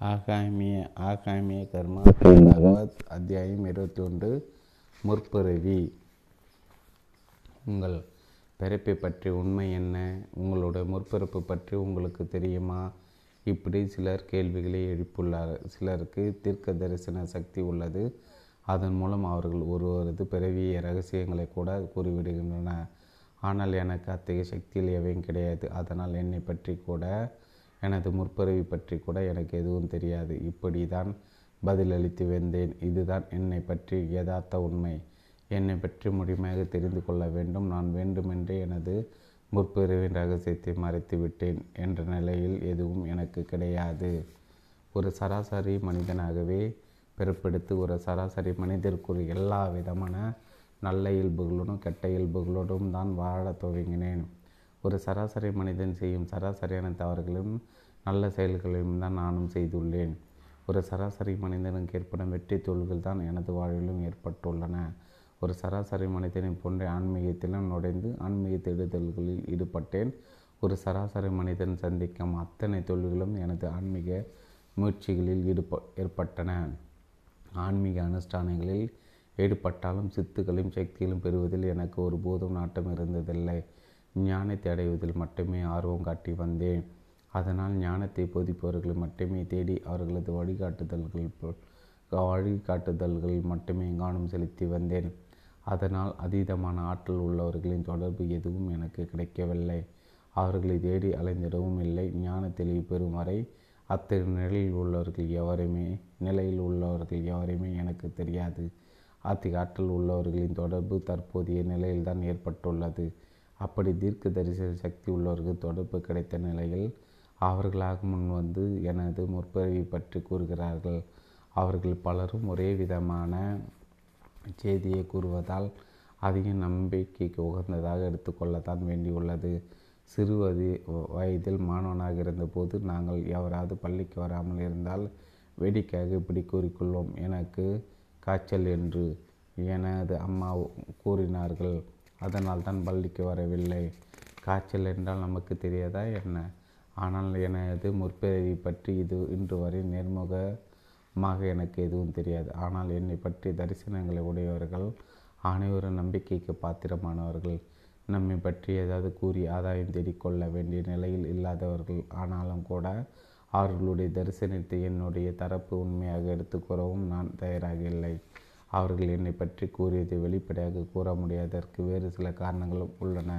ஆகாமிய ஆகாமிய கர்மா பகவத் அத்தியாயம் இருபத்தி ஒன்று முற்பிறவி. உங்கள் பிறப்பை பற்றி உண்மை என்ன? உங்களுடைய முற்பிறப்பு பற்றி உங்களுக்கு தெரியுமா? இப்படி சிலர் கேள்விகளை எழுப்பியுள்ளார். சிலருக்கு தீர்க்க தரிசன சக்தி உள்ளது. அதன் மூலம் அவர்கள் ஒருவரது பிறவிய ரகசியங்களை கூட கூறிவிடுகின்றன ஆனால் எனக்கு அத்தகைய சக்தியில் எவையும் கிடையாது. அதனால் என்னை பற்றி கூட எனது முற்பிறவி பற்றி கூட எனக்கு எதுவும் தெரியாது. இப்படி தான் பதிலளித்து வந்தேன். இதுதான் என்னை பற்றி யதார்த்த உண்மை. என்னை பற்றி முழுமையாக தெரிந்து கொள்ள வேண்டும். நான் வேண்டுமென்றே எனது முற்பிறவின் ரகசியத்தை மறைத்து விட்டேன் என்ற நிலையில் எதுவும் எனக்கு கிடையாது. ஒரு சராசரி மனிதனாகவே பிறப்பெடுத்து ஒரு சராசரி மனிதருக்குரிய எல்லா விதமான நல்ல இயல்புகளோடும் கெட்ட இயல்புகளோடும் தான் வாழத் துவங்கினேன். ஒரு சராசரி மனிதன் செய்யும் சராசரியான தவறுகளையும் நல்ல செயல்களையும் தான் நானும் செய்துள்ளேன். ஒரு சராசரி மனிதனுக்கு ஏற்படும் வெற்றி தோல்விகள் தான் எனது வாழ்விலும் ஏற்பட்டுள்ளன. ஒரு சராசரி மனிதனை போன்ற ஆன்மீகத்திலும் நுழைந்து ஆன்மீக தேடுதல்களில் ஈடுபட்டேன். ஒரு சராசரி மனிதன் சந்திக்கும் அத்தனை தொழில்களும் எனது ஆன்மீக முயற்சிகளில் ஈடுப ஏற்பட்டன. ஆன்மீக அனுஷ்டானங்களில் ஈடுபட்டாலும் சித்துக்களையும் சக்திகளும் பெறுவதில் எனக்கு ஒருபோதும் நாட்டம் இருந்ததில்லை. ஞானத்தை அடைவதில் மட்டுமே ஆர்வம் காட்டி வந்தேன். அதனால் ஞானத்தை போதிப்பவர்களை மட்டுமே தேடி அவர்களது வழிகாட்டுதல்கள் வழிகாட்டுதல்கள் மட்டுமே கவனம் செலுத்தி வந்தேன். அதனால் அதீதமான ஆற்றல் உள்ளவர்களின் தொடர்பு எதுவும் எனக்கு கிடைக்கவில்லை. அவர்களை தேடி அலைந்திடவும் இல்லை. ஞான தெளிவு பெறும் வரை அத்தகைய நிலையில் உள்ளவர்கள் எவருமே நிலையில் உள்ளவர்கள் எவருமே எனக்கு தெரியாது. அத்தகைய ஆற்றல் உள்ளவர்களின் தொடர்பு தற்போதைய நிலையில்தான் ஏற்பட்டுள்ளது. அப்படி தீர்க்க தரிசன சக்தி உள்ளவர்கள் தொடர்பு கிடைத்த நிலையில் அவர்களாக முன்வந்து எனது முற்பிறவி பற்றி கூறுகிறார்கள். அவர்கள் பலரும் ஒரே விதமான செய்தியை கூறுவதால் அதிக நம்பிக்கைக்கு உகந்ததாக எடுத்துக்கொள்ளத்தான் வேண்டியுள்ளது. சிறு வதி வயதில் மாணவனாக இருந்தபோது நாங்கள் எவராவது பள்ளிக்கு வராமல் இருந்தால் வேடிக்கையாக இப்படி கூறிக்கொள்வோம். எனக்கு காய்ச்சல் என்று எனது அம்மா கூறினார்கள். அதனால் தான் பள்ளிக்கு வரவில்லை. காய்ச்சல் என்றால் நமக்கு தெரியாதா என்ன? ஆனால் எனது முற்பிறவி பற்றி இது இன்று வரை நேர்முகமாக எனக்கு எதுவும் தெரியாது. ஆனால் என்னை பற்றி தரிசனங்களை உடையவர்கள் அனைவரும் நம்பிக்கைக்கு பாத்திரமானவர்கள் நம்மை பற்றி ஏதாவது கூறி ஆதாயம் தேடிக்கொள்ள வேண்டிய நிலையில் இல்லாதவர்கள் ஆனாலும் கூட அவர்களுடைய தரிசனத்தை என்னுடைய தரப்பு உண்மையாக எடுத்துக்கூறவும் நான் தயாராக இல்லை. அவர்கள் என்னை பற்றி கூறியதை வெளிப்படையாக கூற முடியாததற்கு வேறு சில காரணங்களும் உள்ளன.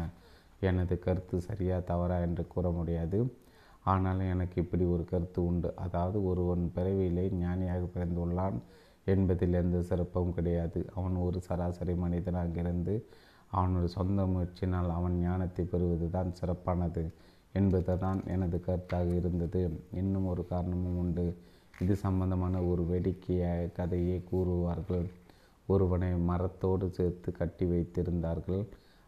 எனது கருத்து சரியா தவறா என்று கூற முடியாது. ஆனால் எனக்கு இப்படி ஒரு கருத்து உண்டு. அதாவது ஒருவன் பிறவியிலே ஞானியாக பிறந்துள்ளான் என்பதில் எந்த சிறப்பும் கிடையாது. அவன் ஒரு சராசரி மனிதனாக இருந்து அவனுடைய சொந்த முயற்சினால் அவன் ஞானத்தை பெறுவது தான் சிறப்பானது என்பது தான் எனது கருத்தாக இருந்தது. இன்னும் ஒரு காரணமும் உண்டு. இது சம்பந்தமான ஒரு வேடிக்கைய கதையை கூறுவார்கள். ஒருவனை மரத்தோடு சேர்த்து கட்டி வைத்திருந்தார்கள்.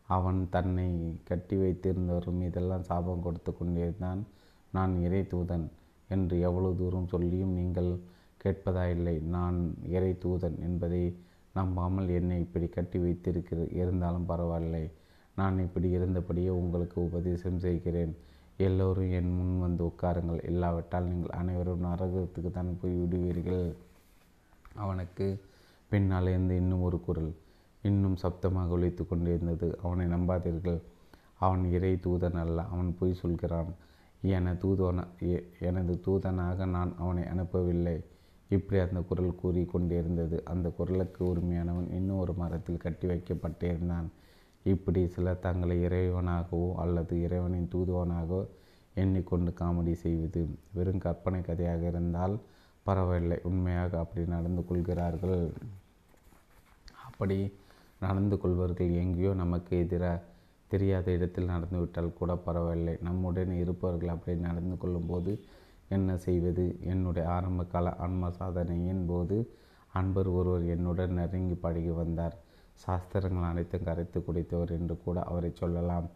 அவன் தன்னை கட்டி வைத்திருந்தவரும் இதெல்லாம் சாபம் கொடுத்து கொண்டேதான். நான் இறை தூதன் என்று எவ்வளவு தூரம் சொல்லியும் நீங்கள் கேட்பதாயில்லை நான் இறை தூதன் என்பதை நம்பாமல் என்னை இப்படி கட்டி வைத்திருக்கிற இருந்தாலும் பரவாயில்லை. நான் இப்படி இருந்தபடியே உங்களுக்கு உபதேசம் செய்கிறேன். எல்லோரும் என் முன் வந்து உட்காருங்கள். இல்லாவிட்டால் நீங்கள் அனைவரும் நரகத்துக்கு தான் போய் விடுவீர்கள். அவனுக்கு பின்னால் இருந்து இன்னும் ஒரு குரல். இன்னும் சப்தமாக ஒழித்து கொண்டிருந்தது. அவனை நம்பாதீர்கள். அவன் இறை தூதன் அல்ல. அவன் பொய் சொல்கிறான். என தூதன எனது தூதனாக நான் அவனை அனுப்பவில்லை. இப்படி அந்த குரல் கூறி கொண்டிருந்தது அந்த குரலுக்கு உரிமையானவன் இன்னும் ஒரு மரத்தில் கட்டி வைக்கப்பட்டிருந்தான். இப்படி சிலர் தங்களை இறைவனாகவோ அல்லது இறைவனின் தூதுவனாகவோ எண்ணிக்கொண்டு காமெடி செய்வது வெறும் கற்பனை கதையாக இருந்தால் பரவாயில்லை. உண்மையாக அப்படி நடந்து கொள்கிறார்கள். அப்படி நடந்து கொள்வர்கள் எங்கேயோ நமக்கு எதிராக தெரியாத இடத்தில் நடந்துவிட்டால் கூட பரவாயில்லை. நம்முடன் இருப்பவர்கள் அப்படி நடந்து கொள்ளும்போது என்ன செய்வது? என்னுடைய ஆரம்ப கால ஆன்ம சாதனையின் போது அன்பர் ஒருவர் என்னுடன் நெருங்கி பழகி வந்தார். சாஸ்திரங்கள் அனைத்தும் கரைத்து குடித்தவர் என்று கூட அவரை சொல்லலாம்.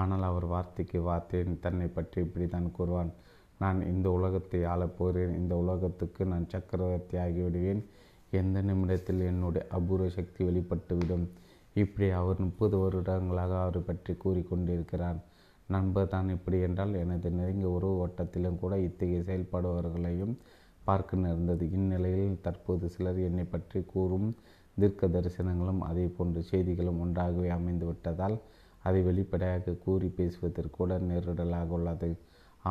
ஆனால் அவர் வார்த்தைக்கு வார்த்தையின் தன்னை பற்றி இப்படி தான் கூறுவான். நான் இந்த உலகத்தை ஆளப்போகிறேன். இந்த உலகத்துக்கு நான் சக்கரவர்த்தி ஆகிவிடுவேன். எந்த நிமிடத்தில் என்னுடைய அபூர்வ சக்தி வெளிப்பட்டுவிடும்? இப்படி அவர் முப்பது வருடங்களாக அவரை பற்றி கூறிக்கொண்டிருக்கிறார். நண்பர் தான் இப்படி என்றால் எனது நெருங்கிய உறவு வட்டத்திலும் கூட இத்தகைய செயல்படுபவர்களையும் பார்க்க நேர்ந்தது. இந்நிலையில் தற்போது சிலர் என்னை பற்றி கூறும் தீர்க்க தரிசனங்களும் அதே போன்ற செய்திகளும் ஒன்றாகவே அமைந்துவிட்டதால் அதை வெளிப்படையாக கூறி பேசுவதற்கு கூட நேரிடலாக உள்ளது.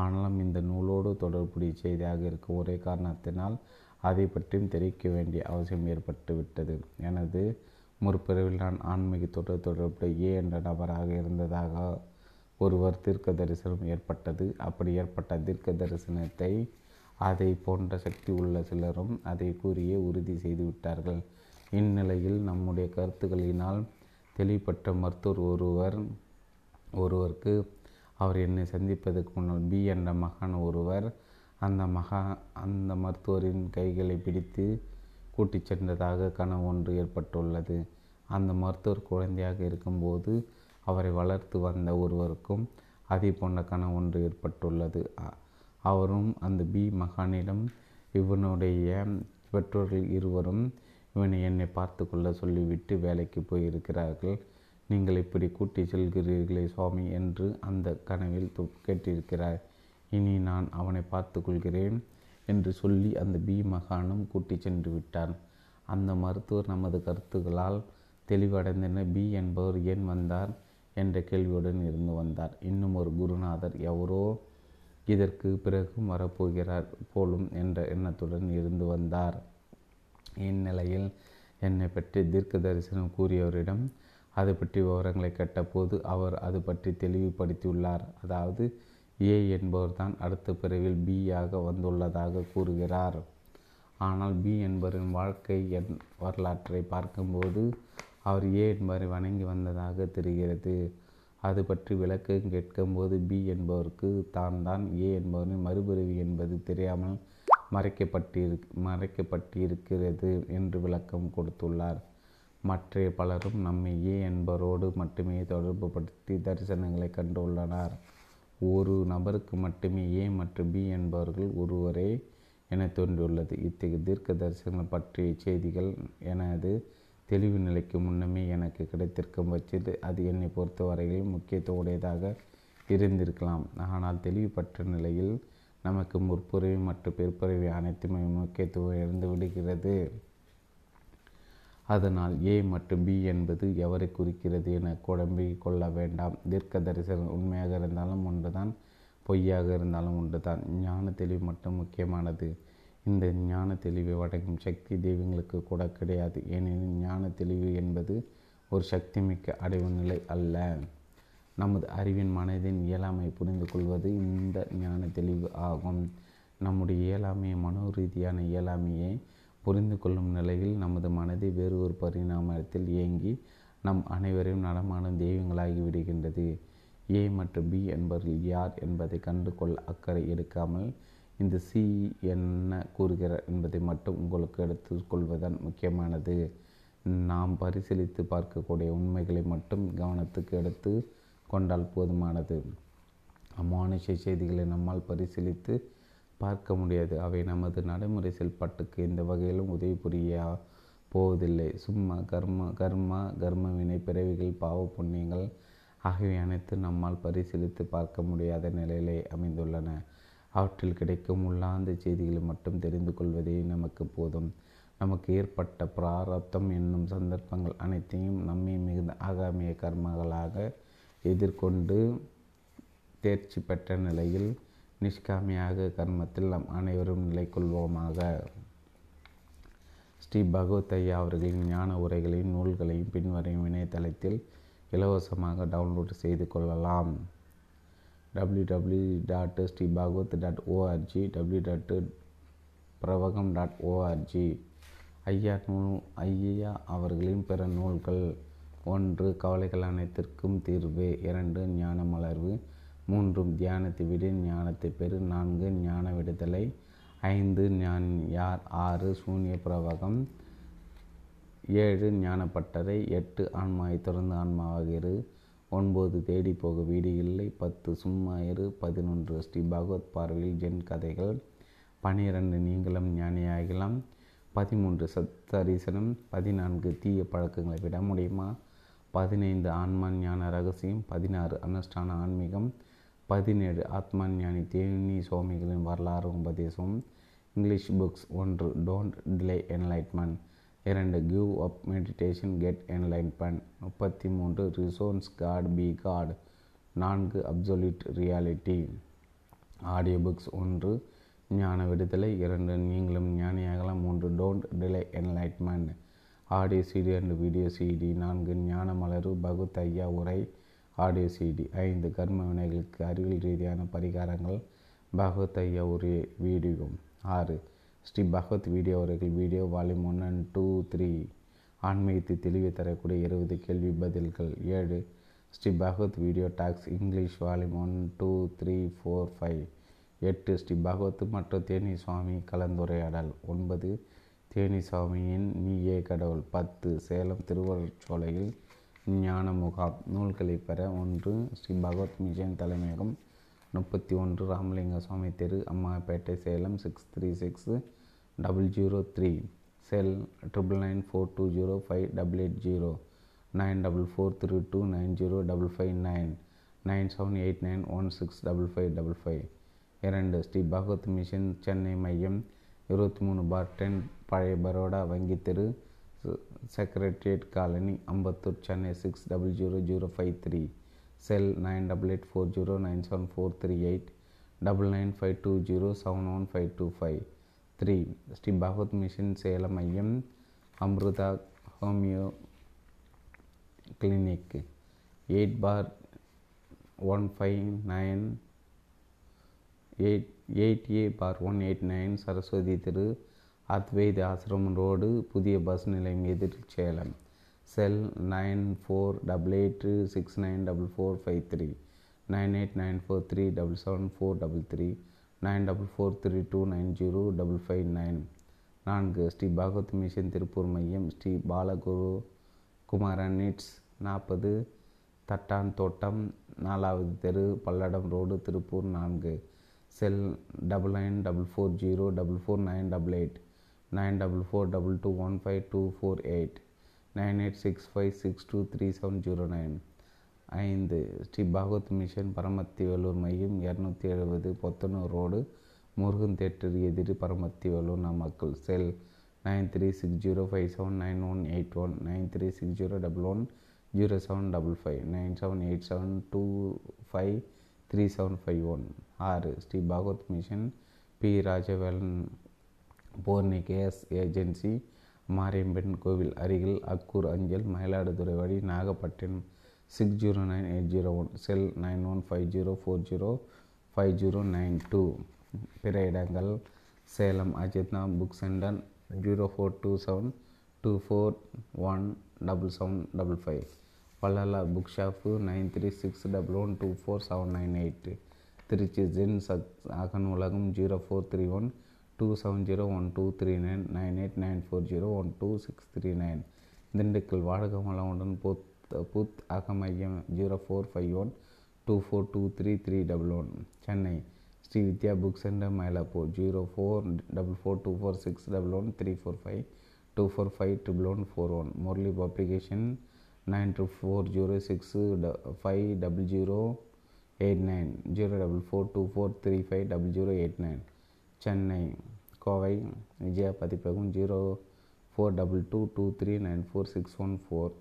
ஆனாலும் இந்த நூலோடு தொடர்புடைய செய்தியாக இருக்கும் ஒரே காரணத்தினால் அதை பற்றியும் தெரிவிக்க வேண்டிய அவசியம் ஏற்பட்டுவிட்டது. எனது முற்பிறவில் நான் ஆன்மீகத்தோடு தொடர்புடைய ஏ என்ற நபராக இருந்ததாக ஒருவர் தீர்க்க தரிசனம் ஏற்பட்டது. அப்படி ஏற்பட்ட தீர்க்க தரிசனத்தை அதை போன்ற சக்தி உள்ள சிலரும் அதை கூறியே உறுதி செய்துவிட்டார்கள். இந்நிலையில் நம்முடைய கருத்துக்களினால் தெளிவுபட்ட மருத்துவர் ஒருவர் ஒருவருக்கு அவர் என்னை சந்திப்பதற்கு முன்னால் பி என்ற மகான் ஒருவர் அந்த மகா அந்த மருத்துவரின் கைகளை பிடித்து கூட்டிச் சென்றதாக கனவு ஒன்று ஏற்பட்டுள்ளது. அந்த மருத்துவர் குழந்தையாக இருக்கும்போது அவரை வளர்த்து வந்த ஒருவருக்கும் அதே போன்ற கனவு ஒன்று ஏற்பட்டுள்ளது. அவரும் அந்த பி மகானிடம் இவனுடைய பெற்றோர்கள் இருவரும் இவனை என்னை பார்த்து கொள்ள சொல்லிவிட்டு வேலைக்கு போயிருக்கிறார்கள். நீங்கள் இப்படி கூட்டி செல்கிறீர்களே சுவாமி என்று அந்த கனவில் கேட்டிருக்கிறார். இனி நான் அவனை பார்த்து கொள்கிறேன் என்று சொல்லி அந்த பி மகானும் கூட்டி சென்று விட்டான். அந்த மருத்துவர் நமது கருத்துக்களால் தெளிவடைந்தன. பி என்பவர் ஏன் வந்தார் என்ற கேள்வியுடன் இருந்து வந்தார். இன்னும் ஒரு குருநாதர் எவரோ இதற்கு பிறகும் வரப்போகிறார் போலும் என்ற எண்ணத்துடன் இருந்து வந்தார். இந்நிலையில் என்னை பற்றி தீர்க்க தரிசனம் கூறியவரிடம் அது பற்றி விவரங்களை கேட்டபோது அவர் அது பற்றி தெளிவுபடுத்தியுள்ளார். அதாவது ஏ என்பவர் தான் அடுத்த பிறவில் பி ஆக வந்துள்ளதாக கூறுகிறார். ஆனால் பி என்பவரின் வாழ்க்கை என் வரலாற்றை பார்க்கும்போது அவர் ஏ என்பவரை வணங்கி வந்ததாக தெரிகிறது. அது பற்றி விளக்கம் கேட்கும்போது பி என்பவருக்கு தான் தான் ஏ என்பவரின் மறுபிறவி என்பது தெரியாமல் மறைக்கப்பட்டிரு மறைக்கப்பட்டிருக்கிறது என்று விளக்கம் கொடுத்துள்ளார். மற்ற பலரும் நம்மை ஏ என்பவரோடு மட்டுமே தொடர்புபடுத்தி தரிசனங்களை கண்டுள்ளனர். ஒரு நபருக்கு மட்டுமே ஏ மற்றும் பி என்பவர்கள் ஒருவரே என தோன்றியுள்ளது. இத்தகைய தீர்க்க தரிசனங்கள் பற்றிய செய்திகள் எனது தெளிவு நிலைக்கு முன்னமே எனக்கு கிடைத்திருக்கும் பட்சத்தில் அது என்னை பொறுத்தவரையில் முக்கியத்துவ உடையதாக இருந்திருக்கலாம். ஆனால் தெளிவு பெற்ற நிலையில் நமக்கு முற்புறவி மற்றும் பிற்புறவி அனைத்துமே முக்கியத்துவம் இழந்து விடுகிறது. அதனால் ஏ மற்றும் பி என்பது எவரை குறிக்கிறது என குழம்பிக் கொள்ள வேண்டாம். தீர்க்க தரிசனம் உண்மையாக இருந்தாலும் ஒன்றுதான் பொய்யாக இருந்தாலும் ஒன்றுதான். ஞான தெளிவு மட்டும் முக்கியமானது. இந்த ஞான தெளிவை வழங்கும் சக்தி தெய்வங்களுக்கு கூட கிடையாது. ஏனெனில் ஞான தெளிவு என்பது ஒரு சக்தி மிக்க அடைவு நிலை அல்ல. நமது அறிவின் மனதின் இயலாமை புரிந்து கொள்வது இந்த ஞான தெளிவு ஆகும். நம்முடைய இயலாமையை மனோ ரீதியான இயலாமையை புரிந்து கொள்ளும் நிலையில் நமது மனதை வேறு ஒரு பரிணாமத்தில் இயங்கி நம் அனைவரையும் நடமாடும் தெய்வங்களாகி விடுகின்றது. ஏ மற்றும் பி என்பவர்கள் யார் என்பதை கண்டு கொள்ள அக்கறை எடுக்காமல் இந்த சி என்ன கூறுகிறார் என்பதை மட்டும் உங்களுக்கு எடுத்துக்கொள்வதன் முக்கியமானது. நாம் பரிசீலித்து பார்க்கக்கூடிய உண்மைகளை மட்டும் கவனத்துக்கு எடுத்து கொண்டால் போதுமானது. அமானுஷ செய்திகளை நம்மால் பரிசீலித்து பார்க்க முடியாது. அவை நமது நடைமுறை செயல்பாட்டுக்கு எந்த வகையிலும் உதவி புரிய போவதில்லை. சும்மா கர்ம கர்மா கர்மவினை பிறவிகள் பாவ புண்ணியங்கள் ஆகியவை அனைத்து நம்மால் பரிசீலித்து பார்க்க முடியாத நிலையிலே அமைந்துள்ளன. அவற்றில் கிடைக்கும் உள்ளாந்த செய்திகளை மட்டும் தெரிந்து கொள்வதே நமக்கு போதும். நமக்கு ஏற்பட்ட பிராரப்தம் என்னும் சந்தர்ப்பங்கள் அனைத்தையும் நம்மை மிகுந்த ஆகாமிய கர்மங்களாக எதிர்கொண்டு தேர்ச்சி பெற்ற நிலையில் நிஷ்காமியாக கர்மத்தில் நாம் அனைவரும் நிலை கொள்வோமாக ஸ்ரீ பகவத் ஐயா அவர்களின் ஞான உரைகளையும் நூல்களையும் பின்வரையும் இணையதளத்தில் இலவசமாக டவுன்லோட் செய்து கொள்ளலாம். W W dot Sri Bhagavath dot O R G W dot Pravagam dot O R G ஐயா நூல் ஐயா அவர்களின் பிற நூல்கள் ஒன்று கவலைகள் அனைத்திற்கும் தீர்வு. இரண்டு ஞான மலர்வு மூன்றும் தியானத்தை விடு ஞானத்தை பெறு. நான்கு ஞான விடுதலை. ஐந்து ஞான் யார்? ஆறு சூன்ய பிரவகம். ஏழு ஞானப்பட்டறை. எட்டு ஆன்மாவை தொடர்ந்து ஆன்மாவாக இரு. ஒன்பது தேடி போக வீடு இல்லை. பத்து சும்மா இரு. பதினொன்று ஸ்ரீ பகவத் பார்வையில் ஜென் கதைகள். பனிரெண்டு நீங்களும் ஞானியாகலாம். பதிமூன்று சத்தரிசனம். பதினான்கு தீய பழக்கங்களை விட முடியுமா? பதினைந்து ஆன்ம ஞான ரகசியம் பதினாறு அனுஷ்டான ஆன்மீகம் பதினேழு ஆத்மா ஞானி தேனி சுவாமிகளின் வரலாறு உபதேசம் இங்கிலீஷ் புக்ஸ் ஒன்று டோன்ட் டிலே என்லைட்மெண்ட் இரண்டு give up meditation get enlightenment முப்பத்தி மூன்று ரிசோன்ஸ் காட் பி காட் நான்கு அப்சொல்யூட் ரியாலிட்டி ஆடியோ புக்ஸ் ஒன்று ஞான விடுதலை. இரண்டு நீங்களும் ஞானியாகலாம். மூன்று don't delay enlightenment audio CD and video CD நான்கு ஞான மலரு பகுத் ஐயா உரை ஆடியோ சிடி. ஐந்து கர்ம வினைகளுக்கு அறிவியல் ரீதியான பரிகாரங்கள் பகவத் ஐயா உரை வீடியோ. ஆறு ஸ்ரீ பகவத் வீடியோ உரைகள் video volume one and two three. ஆன்மீகத்தை தெளிவை தரக்கூடிய இருபது கேள்வி பதில்கள். ஏழு Sri Bhagavath video talks English volume one two three four five. எட்டு ஸ்ரீ பகவத் மற்றும் தேனி சுவாமி கலந்துரையாடல். ஒன்பது தேனி சுவாமியின் நீயே கடவுள். பத்து சேலம் திருவள்ளுச்சோலையில் ஞான முகாம். நூல்களை பெற ஒன்று ஸ்ரீ பகவத் மிஷன் தலைமையகம். முப்பத்தி ஒன்று ராமலிங்க சுவாமி தெரு Ammapettai Salem six three six double zero three. Cell triple nine four two zero five double eight zero. Nine double four three two nine zero double five nine. Nine seven eight nine one six double five double five. இரண்டு Sri Bhagavath mission Chennai மையம். இருபத்தி மூணு பார் ten பழைய பரோடா வங்கி தெரு secretariat colony Ambattur Chennai six double zero zero five three cell nine double eight four zero nine seven four three eight double nine five two zero seven one five two five three Shri Bhagavath mission Salem மையம் Amrutha homeo clinic eight four one five nine eight eight A four one eight nine Saraswathi திரு அத்வைத ஆசிரமம் road புதிய bus நிலையம் எதிர் Salem. Cell nine four double eight six nine double four five three. Nine eight nine four three double seven four double three. Nine double four three two nine zero double five nine. நான்கு Sri Bhagavath mission Tiruppur மையம். ஸ்ரீ பாலகுரு குமாரன் needs நாற்பது. தட்டான் தோட்டம் நாலாவது தெரு Palladam road Tiruppur நான்கு. Cell double nine double four zero double four nine double eight nine double four double two one five two four eight nine eight six five six two three seven zero nine ஐந்து. Sri Bhagwat mission Paramathi Velur மையம் இரநூத்தி எழுபது Pothanur road Murugan theatre எதிரி Paramathi Velur Namakkal. Cell nine three six zero five seven nine one eight one nine three six zero double one zero seven double five nine seven eight seven two five three seven five one ஆறு Sri Bhagwat mission P Rajavelan போர்னி KS agency Mariamman கோவில் அருகில் அக்கூர் அஞ்சல் மயிலாடுதுறை வழி Nagapattinam six zero nine eight zero one cell nine one five zero four zero five zero nine two பிற இடங்கள் Salem அஜித்னா book centre zero four two seven two four one double seven double five பல்லலா book shop nine three six double one two four seven nine eight Trichy zen சத் அகன் உலகம் zero four three one two seven zero one two three nine nine eight nine four zero one two six three nine Dindigul வாடகை வளமுடன் புத் புத் அகமையம் zero four five one two four two three three double one Chennai Shri Vidya book centre Mylapore zero four double four two four six double one three four five two four five triple one four one Murali publication nine two four zero six five double zero eight nine zero double four two four three five double zero eight nine. Chennai Kovai Vijaya பதிப்பகம் zero four double two two three nine four six one four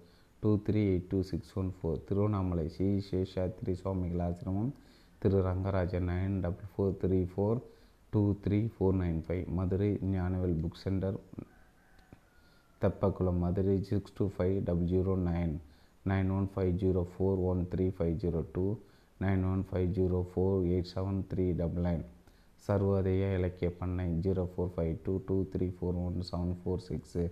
two three eight two six one four. Tiruvannamalai Shri Seshadri சுவாமிகள் ஆசிரமம் திரு Rangarajan nine double four three four two three four nine five. Madurai Gnanavel book centre Teppakulam Madurai six two five double zero nine nine one five zero four one three five zero two nine one five zero four eight seven three double nine Sarvodaya இலக்கிய பண்ணை zero four five two two three four one seven four six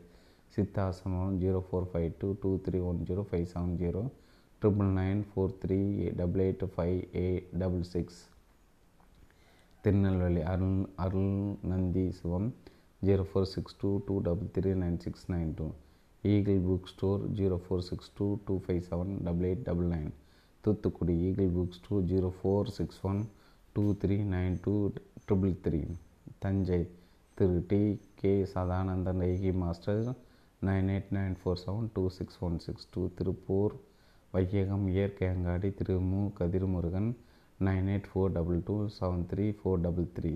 சித்தாசனம் zero four five two two three one zero five seven zero triple nine four three double eight five A double six Tirunelveli Arul Arul Nandhi Sivam. Zero four six two two double three nine six nine two eagle book store zero four six two two five seven double eight double nine Thoothukudi eagle book store zero four six one two three nine two triple three Thanjai Thiru T K Sadanandan ஐகி master nine eight nine four seven two six one six two. Tiruppur வையகம் இயற்கை அங்காடி திரு மு Kathirmurugan nine eight four double two seven three four double three.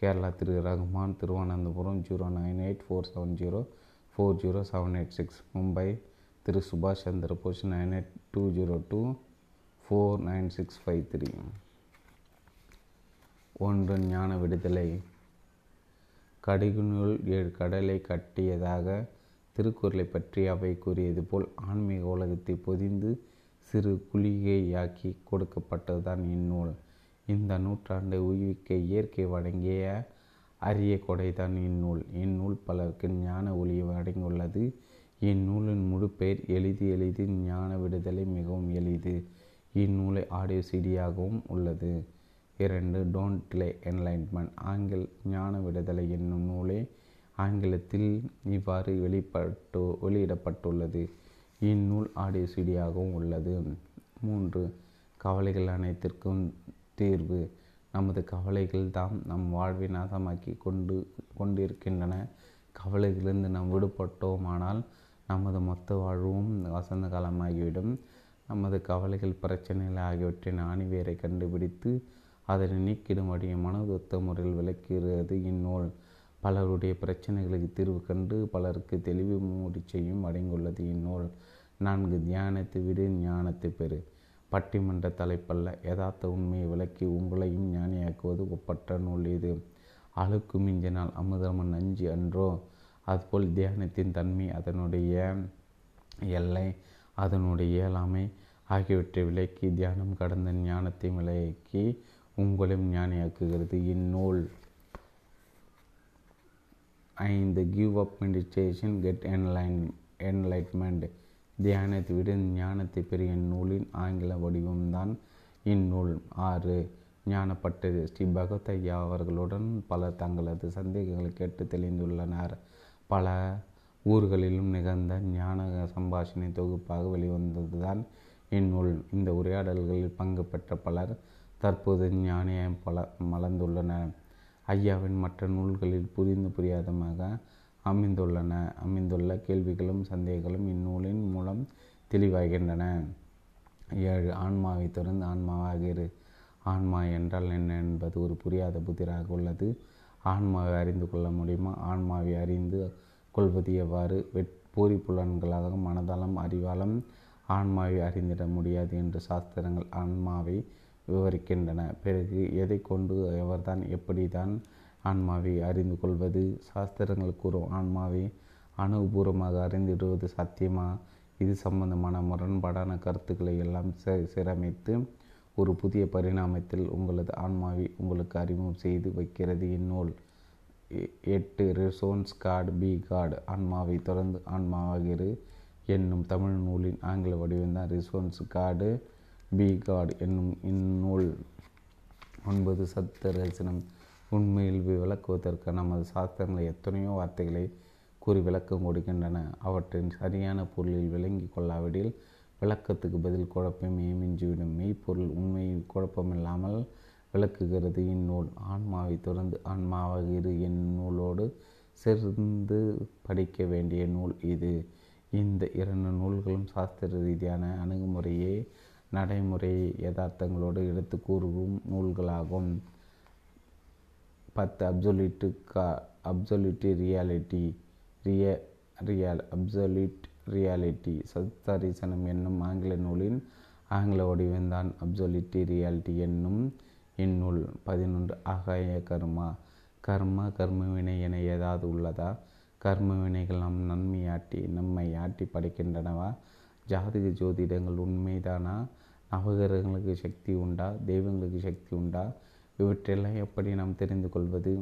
Kerala திரு Rahman Thiruvananthapuram zero nine eight four seven zero four zero seven eight six. Mumbai திரு சுபாஷ் Chandra Bose nine eight two zero two four nine six five three. ஒன்று ஞான விடுதலை. கடிகுநூல் ஏழு கடலை கட்டியதாக திருக்குறளை பற்றி அவை கூறியது போல் ஆன்மீக உலகத்தை பொதிந்து சிறு குளிகையாக்கி கொடுக்கப்பட்டதுதான் இந்நூல். இந்த நூற்றாண்டை உயிர்க்க இயற்கை வழங்கிய அரிய கொடைதான் இந்நூல் இந்நூல் பலருக்கு ஞான ஒளியை அடங்கியுள்ளது. இந்நூலின் முழு பெயர் எளிது எளிது ஞான விடுதலை மிகவும் எளிது. இந்நூலை ஆடியோ சிடியாகவும் உள்ளது. இரண்டு டோன்ட் டிலே என்லைன்மெண்ட் ஆங்கில ஞான விடுதலை என்னும் நூலே ஆங்கிலத்தில் இவ்வாறு வெளிப்பட்டு வெளியிடப்பட்டுள்ளது. இந்நூல் ஆடியோ சிடியாகவும் உள்ளது. மூன்று கவலைகள் அனைத்திற்கும் தீர்வு நமது கவலைகள் தாம் நம் வாழ்வை நாசமாக்கி கொண்டு கொண்டிருக்கின்றன. கவலைகளிலிருந்து நாம் விடுபட்டோமானால் நமது மொத்த வாழ்வும் வசந்த காலமாகிவிடும். நமது கவலைகள் பிரச்சனைகள் ஆகியவற்றின் ஆணிவேரை கண்டுபிடித்து அதனை நீக்கிடும் வழியை மனதொத்த முறையில் விளக்குகிறது இந்நூல். பலருடைய பிரச்சனைகளுக்கு தீர்வு கண்டு பலருக்கு தெளிவு மூடி செய்யும் அடங்கியுள்ளது இந்நூல். நான்கு தியானத்தை விடு ஞானத்தை பெறு. பட்டிமன்ற தலைப்பல்ல யதார்த்த உண்மையை விளக்கி உங்களையும் ஞானியாக்குவது ஒப்பற்ற நூல் இது. அழுக்கு மிஞ்சினால் அமுதமன் நஞ்சு அன்றோ? அதுபோல் தியானத்தின் தன்மை அதனுடைய எல்லை அதனுடைய இயலாமை ஆகியவற்றை விளக்கி தியானம் கடந்த ஞானத்தை விளக்கி உங்களையும் ஞானியாக்குகிறது இந்நூல். ஐந்து கிவ் அப் மெடிடேஷன் கெட் என்லைன் என்லைட்மெண்ட் தியானத்தை விட ஞானத்தை பெரிய நூலின் ஆங்கில வடிவம்தான் இந்நூல். ஆறு ஞானப்பட்டது ஸ்ரீ பகவத் ஐயா அவர்களுடன் பலர் தங்களது சந்தேகங்களை கேட்டு தெளிந்துள்ளனர். பல ஊர்களிலும் நிகழ்ந்த ஞான சம்பாஷணை தொகுப்பாக வெளிவந்ததுதான் இந்நூல். இந்த உரையாடல்களில் பங்கு பெற்ற பலர் தற்போது ஞானிய பல மலர்ந்துள்ளனர். ஐயாவின் மற்ற நூல்களில் புரிந்து புரியாதமாக அமைந்துள்ளன. அமைந்துள்ள கேள்விகளும் சந்தேகங்களும் இந்நூலின் மூலம் தெளிவாகின்றன. ஏழு ஆன்மாவை தொடர்ந்து ஆன்மாவாக இரு. ஆன்மா என்றால் என்ன என்பது ஒரு புரியாத புதிராக உள்ளது. ஆன்மாவை அறிந்து கொள்ள முடியுமா? ஆன்மாவை அறிந்து கொள்வது எவ்வாறு? வெட்பூரி புலன்களாக மனதளம் அறிவாலம் ஆன்மாவை அறிந்திட முடியாது என்று சாஸ்திரங்கள் ஆன்மாவை விவரிக்கின்றன. பிறகு எதை கொண்டு எவர்தான் எப்படி தான் ஆன்மாவை அறிந்து கொள்வது. சாஸ்திரங்கள் கூறும் ஆன்மாவை அணுபூர்வமாக அறிந்திடுவது சாத்தியமா? இது சம்பந்தமான முரண்பாடான கருத்துக்களை எல்லாம் சீரமைத்து ஒரு புதிய பரிணாமத்தில் உங்களது ஆன்மாவை உங்களுக்கு அறிமுகம் செய்து வைக்கிறது. இந்நூல் எட்டு ரிசோன்ஸ் காட் பி காட் ஆன்மாவை தொடர்ந்து ஆன்மாவாகிறது என்னும் தமிழ் நூலின் ஆங்கில வடிவம்தான் ரிசோன்ஸ் காடு பி காட் என்னும் இந்நூல். ஒன்பது சத்த ரசனம். உண்மையில் விளக்குவதற்கு நமது சாஸ்திரங்களை எத்தனையோ வார்த்தைகளை கூறி விளக்கம் கொடுக்கின்றன அவற்றின் சரியான பொருளில் விளங்கி கொள்ளாவிடில் விளக்கத்துக்கு பதில் குழப்பமே மிஞ்சிவிடும். மெய்ப்பொருள் உண்மை குழப்பமில்லாமல் விளக்குகிறது. இந்நூல் ஆன்மாவை தொடர்ந்து ஆன்மாவாக இரு என் நூலோடு சேர்ந்து படிக்க வேண்டிய நூல் இது. இந்த இரண்டு நூல்களும் சாஸ்திர ரீதியான அணுகுமுறையே நடைமுறை யதார்த்தங்களோடு எடுத்து கூறும் நூல்களாகும். பத்து அப்சொல்யூட்டு கா அப்சொல்யூட்டி ரியாலிட்டி ரிய ரியால் அப்சொல்யூட் ரியாலிட்டி சத்தரிசனம் என்னும் ஆங்கில நூலின் ஆங்கில வடிவம்தான் அப்சொல்யூட்டி ரியாலிட்டி என்னும் இந்நூல். பதினொன்று ஆகாய கர்மா. கர்ம கர்மவினை என ஏதாவது உள்ளதா? கர்ம வினைகள் நம் நன்மையாட்டி நம்மை ஆட்டி படைக்கின்றனவா? ஜாதக ஜோதிடங்கள் உண்மைதானா? நவகிரகங்களுக்கு சக்தி உண்டா? தெய்வங்களுக்கு சக்தி உண்டா? இவற்றெல்லாம் எப்படி நாம் தெரிந்து கொள்வது?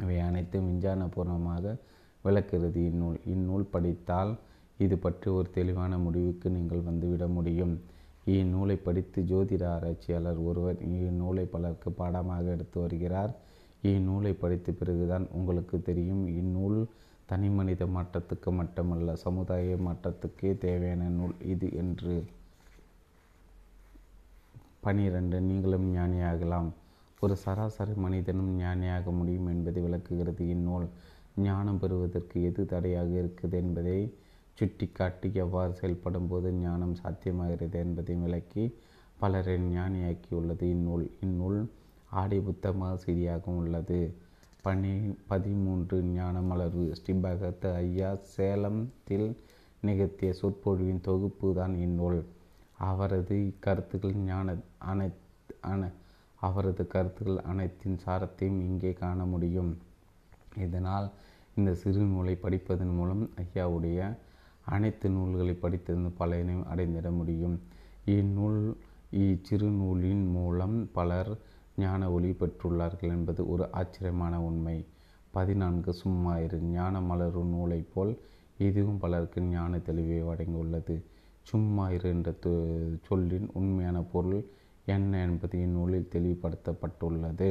இவை அனைத்தும் விஞ்ஞானபூர்வமாக விளக்குகிறது. இந்நூல் இந்நூல் படித்தால் இது பற்றி ஒரு தெளிவான முடிவுக்கு நீங்கள் வந்துவிட முடியும். இந்நூலை படித்து ஜோதிட ஆராய்ச்சியாளர் ஒருவர் இந்நூலை பலருக்கு பாடமாக எடுத்து வருகிறார். இந்நூலை படித்த பிறகுதான் உங்களுக்கு தெரியும் இந்நூல் தனி மனித மாற்றத்துக்கு மட்டுமல்ல சமுதாய மாற்றத்துக்கே தேவையான நூல் இது என்று. பனிரெண்டு நீங்களும் ஞானியாகலாம். ஒரு சராசரி மனிதனும் ஞானியாக முடியும் என்பதை விளக்குகிறது. இந்நூல் ஞானம் பெறுவதற்கு எது தடையாக இருக்குது என்பதை சுட்டி காட்டி எவ்வாறு செயல்படும் போது ஞானம் சாத்தியமாகிறது என்பதை விளக்கி பலரை ஞானியாக்கியுள்ளது இந்நூல். இந்நூல் ஆடி புத்தமாக செய்தியாகவும் உள்ளது. பனி பதிமூன்று ஞான மலர்வு ஸ்ரீ பகத் ஐயா சேலத்தில் நிகழ்த்திய சொற்பொழிவின் தொகுப்பு தான் இந்நூல். அவரது கருத்துக்கள் ஞான அனை அன அவரது கருத்துக்கள் அனைத்தின் சாரத்தையும் இங்கே காண முடியும். இதனால் இந்த சிறு நூலை படிப்பதன் மூலம் ஐயாவுடைய அனைத்து நூல்களை படித்திருந்து பலனையும் அடைந்திட முடியும். இந்நூல் இச்சிறு நூலின் மூலம் பலர் ஞான ஒளி பெற்றுள்ளார்கள் என்பது ஒரு ஆச்சரியமான உண்மை. பதினான்கு சும்மா இரு ஞான மலரு நூலை போல் இதுவும் பலருக்கு ஞான தெளிவை வழங்கியுள்ளது. சும்மா இரு என்ற சொல்லின் உண்மையான பொருள் என்ன என்பது இந்நூலில் தெளிவுபடுத்தப்பட்டுள்ளது.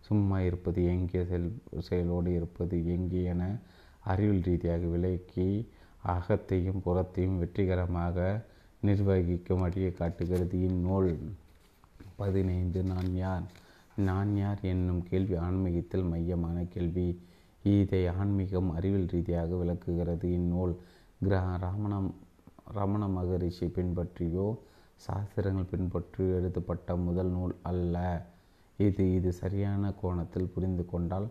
சும்மா இருப்பது எங்கே செல் செயலோடு இருப்பது எங்கே என அறிவியல் ரீதியாக விலக்கி அகத்தையும் புறத்தையும் வெற்றிகரமாக நிர்வகிக்கும் வழியை காட்டுகிறது இந்நூல். பதினைந்து நான் யார்? நான் யார் என்னும் கேள்வி ஆன்மீகத்தில் மையமான கேள்வி. இதை ஆன்மீகம் அறிவியல் ரீதியாக விளக்குகிறது இந்நூல். கிரா ரமணம் ரமண மகரிஷி பின்பற்றியோ சாஸ்திரங்கள் பின்பற்றி எழுதப்பட்ட முதல் நூல் அல்ல. இது இது சரியான கோணத்தில் புரிந்து கொண்டால்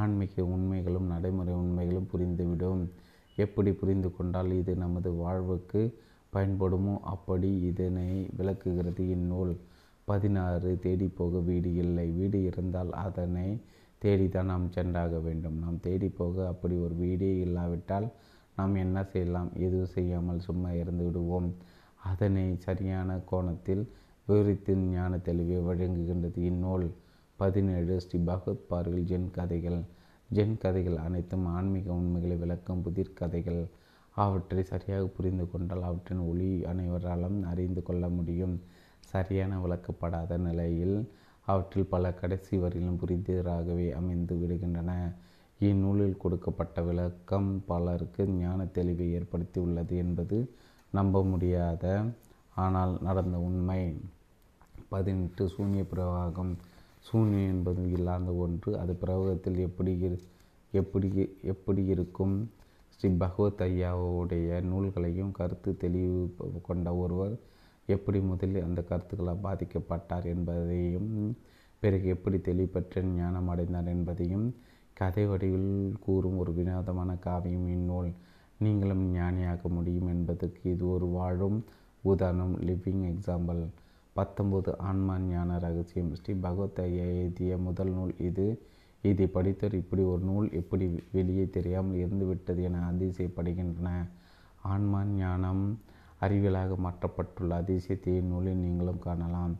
ஆன்மீக உண்மைகளும் நடைமுறை உண்மைகளும் புரிந்துவிடும். எப்படி புரிந்து கொண்டால் இது நமது வாழ்வுக்கு பயன்படுமோ அப்படி இதனை விளக்குகிறது இந்நூல். பதினாறு தேடி போக வீடு இல்லை. வீடு இருந்தால் அதனை தேடித்தான் நாம் சென்றாக வேண்டும். நாம் தேடி போக அப்படி ஒரு வீடே இல்லாவிட்டால் நாம் என்ன செய்யலாம்? எதுவும் செய்யாமல் சும்மா இருந்து விடுவோம். அதனை சரியான கோணத்தில் விவரித்து ஞான தெளிவை வழங்குகின்றது. இந்நூல் பதினேழு ஸ்ரீ பகவத் பார்வில் ஜென் கதைகள். ஜென் கதைகள் அனைத்தும் ஆன்மீக உண்மைகளை விளக்கும் புதிர் கதைகள். அவற்றை சரியாக புரிந்து கொண்டால் அவற்றின் ஒளி அனைவராலும் அறிந்து கொள்ள முடியும். சரியான விளக்கப்படாத நிலையில் அவற்றில் பல கடைசி வரையிலும் புரிந்ததாகவே அமைந்து விடுகின்றன. இந்நூலில் கொடுக்கப்பட்ட விளக்கம் பலருக்கு ஞான தெளிவை ஏற்படுத்தி உள்ளது என்பது நம்ப முடியாத ஆனால் நடந்த உண்மை. பதினெட்டு சூன்ய பிரவாகம். சூன்யம் என்பது இல்லாத ஒன்று. அது பிரவாகத்தில் எப்படி எப்படி எப்படி இருக்கும்? ஸ்ரீ பகவத் ஐயாவுடைய நூல்களையும் கருத்து தெளிவு கொண்ட ஒருவர் எப்படி முதலில் அந்த கருத்துக்களால் பாதிக்கப்பட்டார் என்பதையும் பிறகு எப்படி தெளிவுபெற்ற ஞானம் அடைந்தார் என்பதையும் கதை வடிவில் கூறும் ஒரு வினோதமான காவியம் இந்நூல். நீங்களும் ஞானியாக முடியும் என்பதற்கு இது ஒரு வாழும் உதாரணம் லிவிங் எக்ஸாம்பிள் பத்தொன்பது ஆன்மா ஞான ரகசியம். ஸ்ரீ பகவத் ஐயா எழுதிய முதல் நூல் இது. இதை படித்தவர் இப்படி ஒரு நூல் எப்படி வெளியே தெரியாமல் இருந்துவிட்டது என அதிசயப்படுகின்றன. ஆன்மா ஞானம் அறிவியலாக மாற்றப்பட்டுள்ள அதிசயத்தை நூலில் நீங்களும் காணலாம்.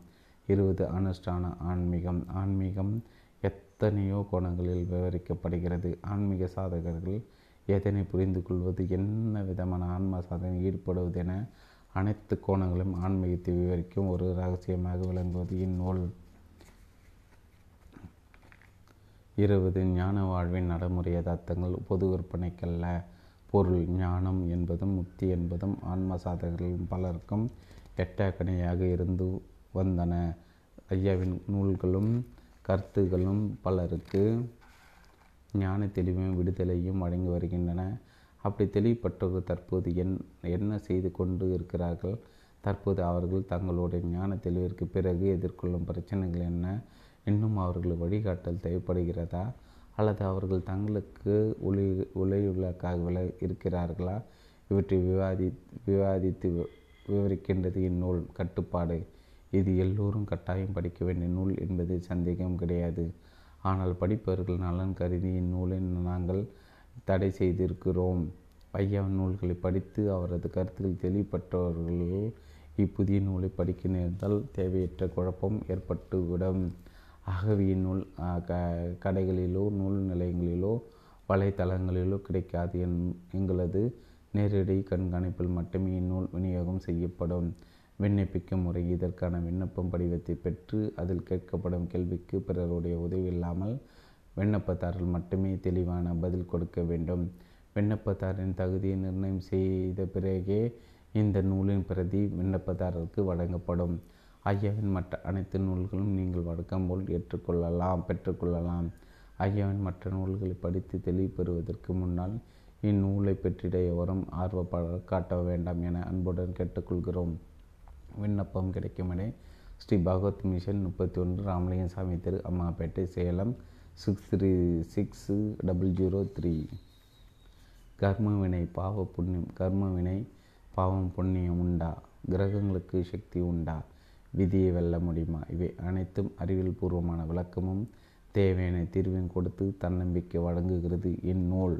இருபது அனுஷ்டான ஆன்மீகம். ஆன்மீகம் எத்தனையோ கோணங்களில் விவரிக்கப்படுகிறது. ஆன்மீக சாதகர்கள் எதனை புரிந்து கொள்வது என்ன விதமான ஆன்ம சாதனை ஈடுபடுவது என அனைத்து கோணங்களும் ஆன்மீகத்தை விவரிக்கும் ஒரு ரகசியமாக விளங்குவது இந்நூல் இருபது ஞான வாழ்வின் நடைமுறை யதார்த்தங்கள் பொது விற்பனைக்கல்ல. பொருள் ஞானம் என்பதும் முக்தி என்பதும் ஆன்ம சாதகர்கள் பலருக்கும் எட்டக்கணையாக இருந்து வந்தன. ஐயாவின் நூல்களும் கருத்துகளும் பலருக்கு ஞான தெளிவையும் விடுதலையும் வழங்கி வருகின்றன. அப்படி தெளிவுபட்டவர்கள் தற்போது என் என்ன செய்து கொண்டு இருக்கிறார்கள்? தற்போது அவர்கள் தங்களுடைய ஞான தெளிவிற்கு பிறகு எதிர்கொள்ளும் பிரச்சனைகள் என்ன? இன்னும் அவர்கள் வழிகாட்டல் தேவைப்படுகிறதா? அல்லது அவர்கள் தங்களுக்கு ஒளி ஒளியுள்ளக்காக இருக்கிறார்களா? இவற்றை விவாதி விவாதித்து விவரிக்கின்றது இந்நூல் கட்டுப்பாடு. இது எல்லோரும் கட்டாயம் படிக்க வேண்டிய நூல் என்பது சந்தேகம் கிடையாது. ஆனால் படிப்பவர்கள் நலன் கருதி இந்நூலை நாங்கள் தடை செய்திருக்கிறோம். ஐயாவின் நூல்களை படித்து அவரது கருத்துக்கள் தெளிவுபட்டவர்கள் இப்புதிய நூலை படிக்க நேர்ந்தால் தேவையற்ற குழப்பம் ஏற்பட்டுவிடும். ஆகவே இந்நூல் க கடைகளிலோ நூல் நிலையங்களிலோ வலைத்தளங்களிலோ கிடைக்காது என் எங்களது நேரடி கண்காணிப்பில் மட்டுமே இந்நூல் விநியோகம் செய்யப்படும். விண்ணப்பிக்கும் முறை. இதற்கான விண்ணப்பம் படிவத்தை பெற்று அதில் கேட்கப்படும் கேள்விக்கு பிறருடைய உதவி இல்லாமல் விண்ணப்பதாரர் மட்டுமே தெளிவான பதில் கொடுக்க வேண்டும். விண்ணப்பதாரின் தகுதியை நிர்ணயம் செய்த பிறகே இந்த நூலின் பிரதி விண்ணப்பதாரருக்கு வழங்கப்படும். ஐயாவின் மற்ற அனைத்து நூல்களும் நீங்கள் வழக்கம் போல் ஏற்றுக்கொள்ளலாம் பெற்றுக்கொள்ளலாம். ஐயாவின் மற்ற நூல்களை படித்து தெளிவு பெறுவதற்கு முன்னால் இந்நூலை பெற்றிட எவரும் ஆர்வப்பட காட்ட வேண்டாம் என அன்புடன் கேட்டுக்கொள்கிறோம். விண்ணப்பம் கிடைக்கும் ஸ்ரீ பகவத் மிஷன் முப்பத்தி ஒன்று ராமலிங்கம் சாமி தெரு Ammapettai Salem six three six double zero three. கர்ம வினை பாவ புண்ணியம் கர்ம வினை பாவம் புண்ணியம் உண்டா? கிரகங்களுக்கு சக்தி உண்டா? விதியை வெல்ல முடியுமா? இவை அனைத்தும் அறிவியல் பூர்வமான விளக்கமும் தேவையான தீர்வையும் கொடுத்து தன்னம்பிக்கை வழங்குகிறது இந்நூல்.